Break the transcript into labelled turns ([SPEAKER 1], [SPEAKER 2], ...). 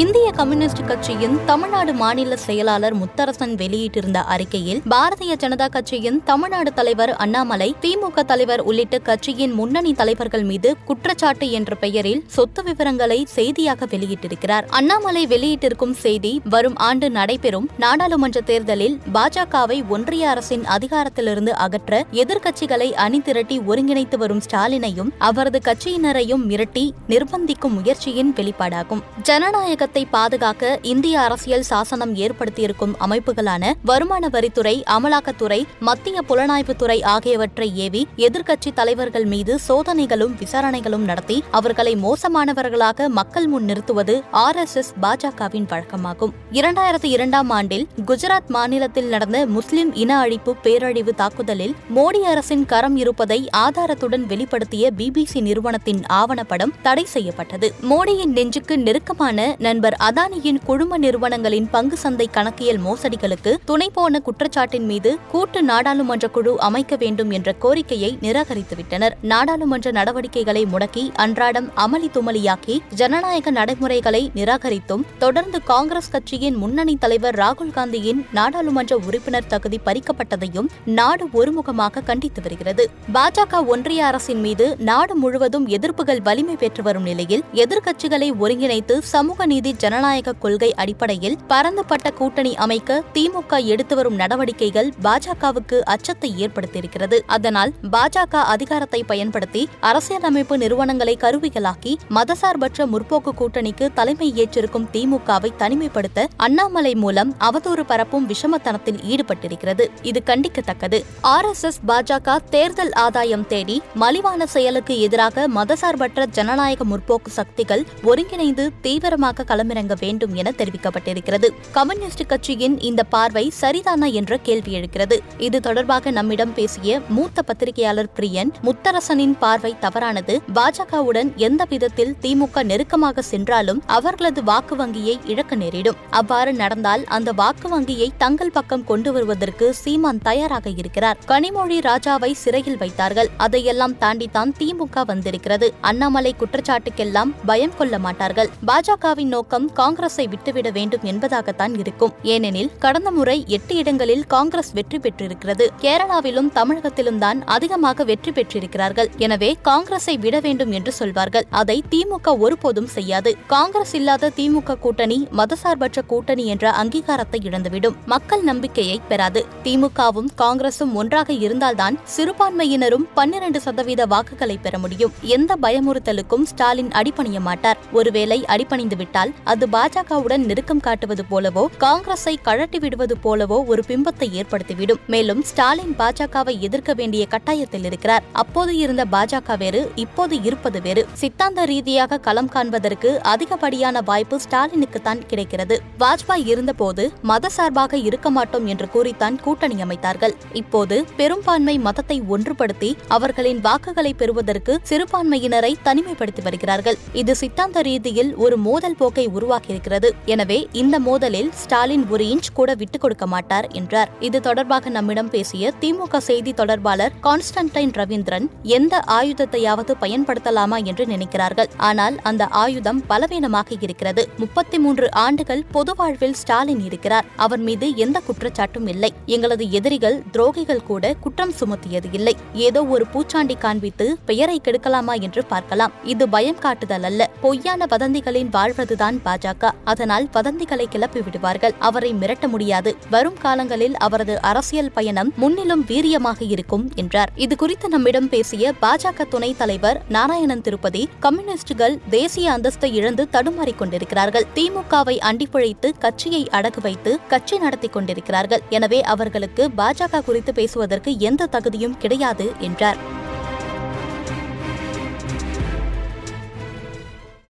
[SPEAKER 1] இந்திய கம்யூனிஸ்ட் கட்சியின் தமிழ்நாடு மாநில செயலாளர் முத்தரசன் வெளியிட்டிருந்த அறிக்கையில் பாரதிய ஜனதா கட்சியின் தமிழ்நாடு தலைவர் அண்ணாமலை திமுக தலைவர் உள்ளிட்ட கட்சியின் முன்னணி தலைவர்கள் மீது குற்றச்சாட்டு என்ற பெயரில் சொத்து விவரங்களை செய்தியாக வெளியிட்டிருக்கிறார். அண்ணாமலை வெளியிட்டிருக்கும் செய்தி வரும் ஆண்டு நடைபெறும் நாடாளுமன்ற தேர்தலில் பாஜகவை ஒன்றிய அரசின் அதிகாரத்திலிருந்து அகற்ற எதிர்க்கட்சிகளை அணிதிரட்டி ஒருங்கிணைத்து வரும் ஸ்டாலினையும் அவரது கட்சியினரையும் மிரட்டி நிர்பந்திக்கும் முயற்சியின் வெளிப்பாடாகும். ஜனநாயக ஜனநாயகத்தை பாதுகாக்க இந்திய அரசியல் சாசனம் ஏற்படுத்தியிருக்கும் அமைப்புகளான வருமான வரித்துறை அமலாக்கத்துறை மத்திய புலனாய்வுத்துறை ஆகியவற்றை ஏவி எதிர்க்கட்சி தலைவர்கள் மீது சோதனைகளும் விசாரணைகளும் நடத்தி அவர்களை மோசமானவர்களாக மக்கள் முன் நிறுத்துவது ஆர் எஸ் எஸ் பாஜகவின் வழக்கமாகும். இரண்டாயிரத்தி இரண்டாம் ஆண்டில் குஜராத் மாநிலத்தில் நடந்த முஸ்லிம் இன அழிப்பு பேரழிவு தாக்குதலில் மோடி அரசின் கரம் இருப்பதை ஆதாரத்துடன் வெளிப்படுத்திய பிபிசி நிறுவனத்தின் ஆவணப்படம் தடை செய்யப்பட்டது. மோடியின் நெஞ்சுக்கு நெருக்கமான நண்பர் அதானியின் குழும நிறுவனங்களின் பங்கு சந்தை கணக்கியல் மோசடிகளுக்கு துணை போன குற்றச்சாட்டின் மீது கூட்டு நாடாளுமன்ற குழு அமைக்க வேண்டும் என்ற கோரிக்கையை நிராகரித்துவிட்டனர். நாடாளுமன்ற நடவடிக்கைகளை முடக்கி அன்றாடம் அமளி துமளியாக்கி ஜனநாயக நடைமுறைகளை நிராகரித்தும் தொடர்ந்து காங்கிரஸ் கட்சியின் முன்னணி தலைவர் ராகுல் காந்தியின் நாடாளுமன்ற உறுப்பினர் தகுதி பறிக்கப்பட்டதையும் நாடு ஒருமுகமாக கண்டித்து வருகிறது. பாஜக ஒன்றிய அரசின் மீது நாடு முழுவதும் எதிர்ப்புகள் வலிமை பெற்று வரும் நிலையில் எதிர்க்கட்சிகளை ஒருங்கிணைத்து சமூக நீதி ஜனநாயக கொள்கை அடிப்படையில் பரந்துபட்ட கூட்டணி அமைக்க திமுக எடுத்து வரும் நடவடிக்கைகள் பாஜகவுக்கு அச்சத்தை ஏற்படுத்தியிருக்கிறது. அதனால் பாஜக அதிகாரத்தை பயன்படுத்தி அரசியலமைப்பு நிறுவனங்களை கருவிகளாக்கி மதசார்பற்ற முற்போக்கு கூட்டணிக்கு தலைமை ஏற்றிருக்கும் திமுகவை தனிமைப்படுத்த அண்ணாமலை மூலம் அவதூறு பரப்பும் விஷமத்தனத்தில் ஈடுபட்டிருக்கிறது. இது கண்டிக்கத்தக்கது. ஆர் எஸ் எஸ் பாஜக தேர்தல் ஆதாயம் தேடி மலிவான செயலுக்கு எதிராக மதசார்பற்ற ஜனநாயக முற்போக்கு சக்திகள் ஒருங்கிணைந்து தீவிரமாக களமிறங்க வேண்டும் என தெரிவிக்கப்பட்டிருக்கிறது. கம்யூனிஸ்ட் கட்சியின் இந்த பார்வை சரிதானா என்ற கேள்வி எழுகிறது இது தொடர்பாக நம்மிடம் பேசிய மூத்த பத்திரிகையாளர் பிரியன் முத்தரசனின் பார்வை தவறானது. பாஜகவுடன் எந்த விதத்தில் திமுக நெருக்கமாக சென்றாலும் அவர்களது வாக்கு வங்கியை இழக்க நேரிடும். அவ்வாறு நடந்தால் அந்த வாக்கு வங்கியை தங்கள் பக்கம் கொண்டு வருவதற்கு சீமான் தயாராக இருக்கிறார். கனிமொழி ராஜாவை சிறையில் வைத்தார்கள். அதையெல்லாம் தாண்டித்தான் திமுக வந்திருக்கிறது. அண்ணாமலை குற்றச்சாட்டுக்கெல்லாம் பயம் கொள்ள மாட்டார்கள். பாஜகவின் நோக்கம் காங்கிரஸை விட்டுவிட வேண்டும் என்பதாகத்தான் இருக்கும். ஏனெனில் கடந்த முறை எட்டு இடங்களில் காங்கிரஸ் வெற்றி பெற்றிருக்கிறது. கேரளாவிலும் தமிழகத்திலும் தான் அதிகமாக வெற்றி பெற்றிருக்கிறார்கள். எனவே காங்கிரஸை விட வேண்டும் என்று சொல்வார்கள். அதை திமுக ஒருபோதும் செய்யாது. காங்கிரஸ் இல்லாத திமுக கூட்டணி மதசார்பற்ற கூட்டணி என்ற அங்கீகாரத்தை இழந்துவிடும். மக்கள் நம்பிக்கையை பெறாது. திமுகவும் காங்கிரசும் ஒன்றாக இருந்தால்தான் சிறுபான்மையினரும் பன்னிரண்டு சதவீத வாக்குகளை பெற முடியும். எந்த பயமுறுத்தலுக்கும் ஸ்டாலின் அடிபணிய மாட்டார். ஒருவேளை அடிபணிந்து விட்டால் அது பாஜகவுடன் நெருக்கம் காட்டுவது போலவோ காங்கிரஸை கழட்டி விடுவது போலவோ ஒரு பிம்பத்தை ஏற்படுத்திவிடும். மேலும் ஸ்டாலின் பாஜகவை எதிர்க்க வேண்டிய கட்டாயத்தில் இருக்கிறார். அப்போது இருந்த பாஜக வேறு இப்போது இருப்பது வேறு. சித்தாந்த ரீதியாக களம் காண்பதற்கு அதிகப்படியான வாய்ப்பு ஸ்டாலினுக்கு தான் கிடைக்கிறது. வாஜ்பாய் இருந்தபோது மத சார்பாக இருக்க மாட்டோம் என்று கூறித்தான் கூட்டணி அமைத்தார்கள். இப்போது பெரும்பான்மை மதத்தை ஒன்றுபடுத்தி அவர்களின் வாக்குகளை பெறுவதற்கு சிறுபான்மையினரை தனிமைப்படுத்தி வருகிறார்கள். இது சித்தாந்த ரீதியில் ஒரு மோதல் போக்கு உருவாக்கியிருக்கிறது. எனவே இந்த மோதலில் ஸ்டாலின் ஒரு இன்ச் கூட விட்டுக் கொடுக்க மாட்டார் என்றார். இது தொடர்பாக நம்மிடம் பேசிய திமுக செய்தி தொடர்பாளர் கான்ஸ்டன்டைன் ரவீந்திரன் எந்த ஆயுதத்தையாவது பயன்படுத்தலாமா என்று நினைக்கிறார்கள். ஆனால் அந்த ஆயுதம் பலவீனமாக இருக்கிறது. முப்பத்தி மூன்று ஆண்டுகள் பொது வாழ்வில் ஸ்டாலின் இருக்கிறார். அவர் மீது எந்த குற்றச்சாட்டும் இல்லை. எங்களது எதிரிகள் துரோகிகள் கூட குற்றம் சுமத்தியது இல்லை. ஏதோ ஒரு பூச்சாண்டி காண்பித்து பெயரை கெடுக்கலாமா என்று பார்க்கலாம். இது பயம் காட்டுதல் அல்ல. பொய்யான வதந்திகளின் வாழ்வதுதான் பாஜக. அதனால் வதந்திகளை கிளப்பி விடுவார்கள். அவரை மிரட்ட முடியாது. வரும் காலங்களில் அவரது அரசியல் பயணம் முன்னிலும் வீரியமாக இருக்கும் என்றார். இது குறித்து நம்மிடம் பேசிய பாஜக துணைத் தலைவர் நாராயணன் திருப்பதி கம்யூனிஸ்டுகள் தேசிய அந்தஸ்தை இழந்து தடுமாறிக் கொண்டிருக்கிறார்கள். திமுகவை அண்டிப்புழைத்து கட்சியை அடகு வைத்து கட்சி நடத்தி கொண்டிருக்கிறார்கள். எனவே அவர்களுக்கு பாஜக குறித்து பேசுவதற்கு எந்த தகுதியும் கிடையாது என்றார்.